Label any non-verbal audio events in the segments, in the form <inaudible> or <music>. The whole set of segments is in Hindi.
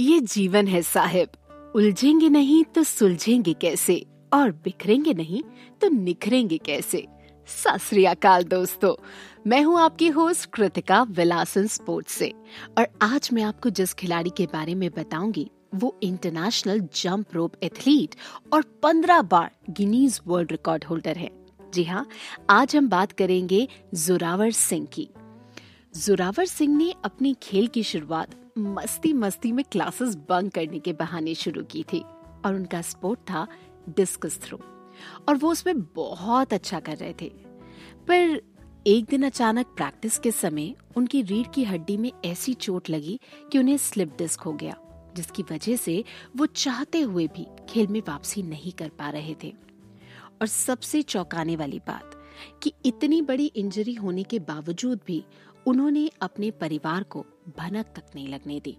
ये जीवन है साहिब। उलझेंगे नहीं तो सुलझेंगे कैसे? और बिखरेंगे नहीं तो निखरेंगे कैसे? सत दोस्तों, मैं हूँ आपकी होस्ट कृतिका विलासन स्पोर्ट्स से। और आज मैं आपको जिस खिलाड़ी के बारे में बताऊँगी, वो इंटरनेशनल जंप रोप एथलीट और पंद्रह बार गिनीज वर्ल्ड रिकॉर्ड होल्डर है। जी हाँ आज हम बात करेंगे जोरावर सिंह की। जोरावर सिंह ने अपने खेल की शुरुआत मस्ती मस्ती में क्लासेस बंक करने के बहाने शुरू की थी और उनका स्पोर्ट था डिस्कस थ्रो और वो उसमें बहुत अच्छा कर रहे थे। पर एक दिन अचानक प्रैक्टिस के समय उनकी रीढ़ की हड्डी में ऐसी चोट लगी कि उन्हें स्लिप डिस्क हो गया, जिसकी वजह से वो चाहते हुए भी खेल में वापसी नहीं कर पा रहे थे। और सबसे चौंकाने वाली बात कि इतनी बड़ी इंजरी होने के बावजूद भी उन्होंने अपने परिवार को भनक तक नहीं लगने दी।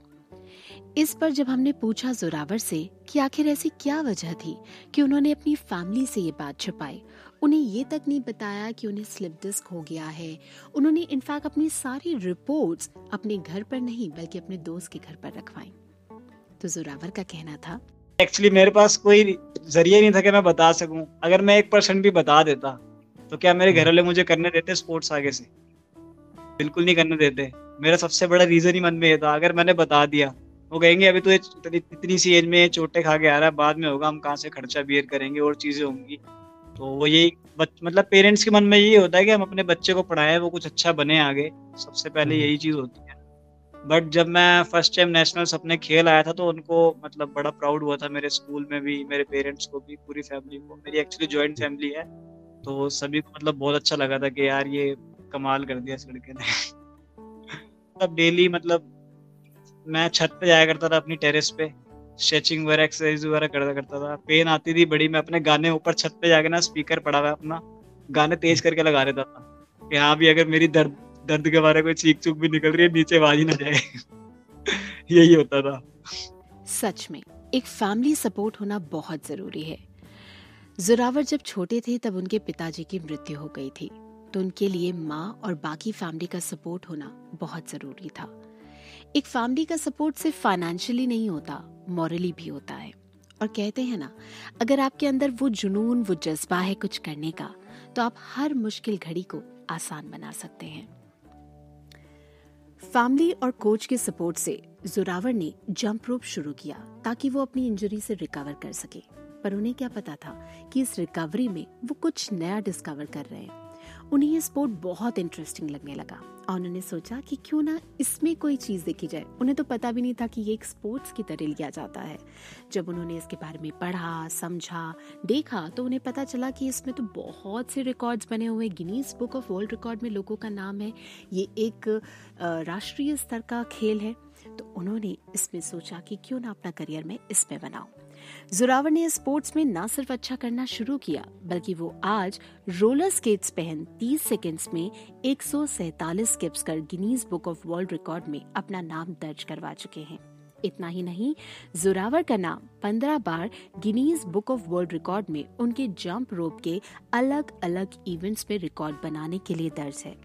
इस पर जब हमने पूछा जोरावर से कि आखिर ऐसी क्या वजह थी कि उन्होंने अपनी फैमिली से ये बात छुपाई उन्हें ये तक नहीं बताया कि उन्हें स्लिप डिस्क हो गया है। उन्होंने इनफैक्ट अपनी सारी रिपोर्ट्स अपने घर पर नहीं बल्कि अपने दोस्त के घर पर रखवाई। तो जोरावर का कहना था एक्चुअली मेरे पास कोई ज़रिया नहीं था कि मैं बता सकूँ। अगर मैं एक परसेंट भी बता देता तो क्या मेरे घर वाले मुझे करने देते स्पोर्ट्स आगे से? बिल्कुल नहीं करने देते। मेरा सबसे बड़ा रीजन ही मन में ये था अगर मैंने बता दिया वो कहेंगे अभी तो इतनी सी एज में चोटे खा के आ रहा है बाद में होगा हम कहाँ से खर्चा बियर करेंगे और चीज़ें होंगी। तो वो यही मतलब पेरेंट्स के मन में यही होता है कि हम अपने बच्चे को पढ़ाएँ वो कुछ अच्छा बने आगे सबसे पहले हम्म। यही चीज़ होती है। बट जब मैं फ़र्स्ट टाइम नेशनल्स अपने खेल आया था तो उनको मतलब बड़ा प्राउड हुआ था मेरे स्कूल में भी मेरे पेरेंट्स को भी पूरी फैमिली को मेरी एक्चुअली ज्वाइंट फैमिली है। तो सभी को मतलब बहुत अच्छा लगा था कि यार ये कमाल कर दिया इस लड़के ने। मतलब डेली मतलब मैं छत पे जाया करता था अपनी टेरेस पे स्ट्रेचिंग वगैरह एक्सरसाइज वगैरह करता करता था। पेन आती थी बड़ी, मैं अपने गाने ऊपर छत पे जाके ना स्पीकर पड़ा हुआ अपना गाने तेज करके लगा देता था कि हाँ भी अगर मेरी दर्द दर्द के बारे में चीख चूक भी निकल रही है, नीचे आवाज़ ना जाए। <laughs> यही होता था। सच में, एक फैमिली सपोर्ट होना बहुत ज़रूरी है। जोरावर जब छोटे थे, तब उनके पिताजी की मृत्यु हो गई थी। तो उनके लिए माँ और बाकी फैमिली का सपोर्ट होना बहुत ज़रूरी था। एक फैमिली का सपोर्ट सिर्फ़ फाइनेंशियली नहीं होता मॉरली भी होता है। और कहते हैं ना, अगर आपके अंदर वो जुनून, वो जज्बा है कुछ करने का तो आप हर मुश्किल घड़ी को आसान बना सकते हैं। फैमिली और कोच के सपोर्ट से जोरावर ने जंप रोप शुरू किया ताकि वो अपनी इंजरी से रिकवर कर सके। पर उन्हें क्या पता था कि इस रिकवरी में वो कुछ नया डिस्कवर कर रहे हैं। उन्हें ये स्पोर्ट बहुत इंटरेस्टिंग लगने लगा। और उन्होंने सोचा कि क्यों ना इसमें कोई चीज़ देखी जाए। उन्हें तो पता भी नहीं था कि ये एक स्पोर्ट्स की तरह लिया जाता है। जब उन्होंने इसके बारे में पढ़ा, समझा, देखा तो उन्हें पता चला कि इसमें तो बहुत से रिकॉर्ड्स बने हुए Guinness book of world record में लोगों का नाम है। ये एक राष्ट्रीय स्तर का खेल है। तो उन्होंने इसमें सोचा कि क्यों ना अपना करियर में इसमें बनाऊँ। जोरावर ने स्पोर्ट्स में न सिर्फ़ अच्छा करना शुरू किया, बल्कि वो आज रोलर स्केट्स पहन 30 सेकंड्स में एक स्किप्स कर Guinness book of world record में अपना नाम दर्ज करवा चुके हैं। इतना ही नहीं, जोरावर का नाम पंद्रह बार Guinness book of world record में उनके जंप रोप के अलग अलग इवेंट्स में रिकॉर्ड बनाने के लिए दर्ज है।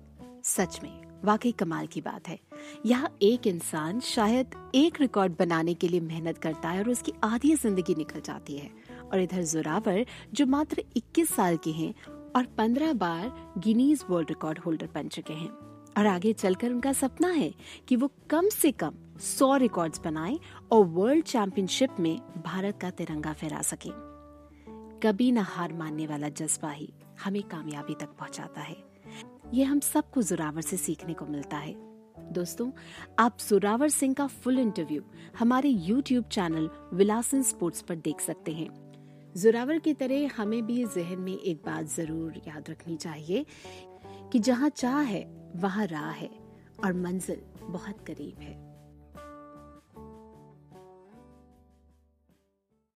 सच में वाकई कमाल की बात है। यहाँ एक इंसान शायद एक रिकॉर्ड बनाने के लिए मेहनत करता है और उसकी आधी ज़िंदगी निकल जाती है। और इधर जोरावर, जो मात्र 21 साल के हैं और 15 बार गिनीज वर्ल्ड रिकॉर्ड होल्डर बन चुके हैं। और आगे चलकर उनका सपना है कि वो कम से कम 100 रिकॉर्ड्स बनाए और वर्ल्ड चैंपियनशिप में भारत का तिरंगा फहरा सके। कभी न हार मानने वाला जज्बा ही हमें कामयाबी तक पहुंचाता है। ये हम सबको जोरावर से सीखने को मिलता है। दोस्तों, आप जोरावर सिंह का फुल इंटरव्यू हमारे यूट्यूब चैनल विलासन स्पोर्ट्स पर देख सकते हैं। जोरावर की तरह हमें भी जहन में एक बात ज़रूर याद रखनी चाहिए कि जहाँ चाह है, वहाँ राह है और मंजिल बहुत करीब है।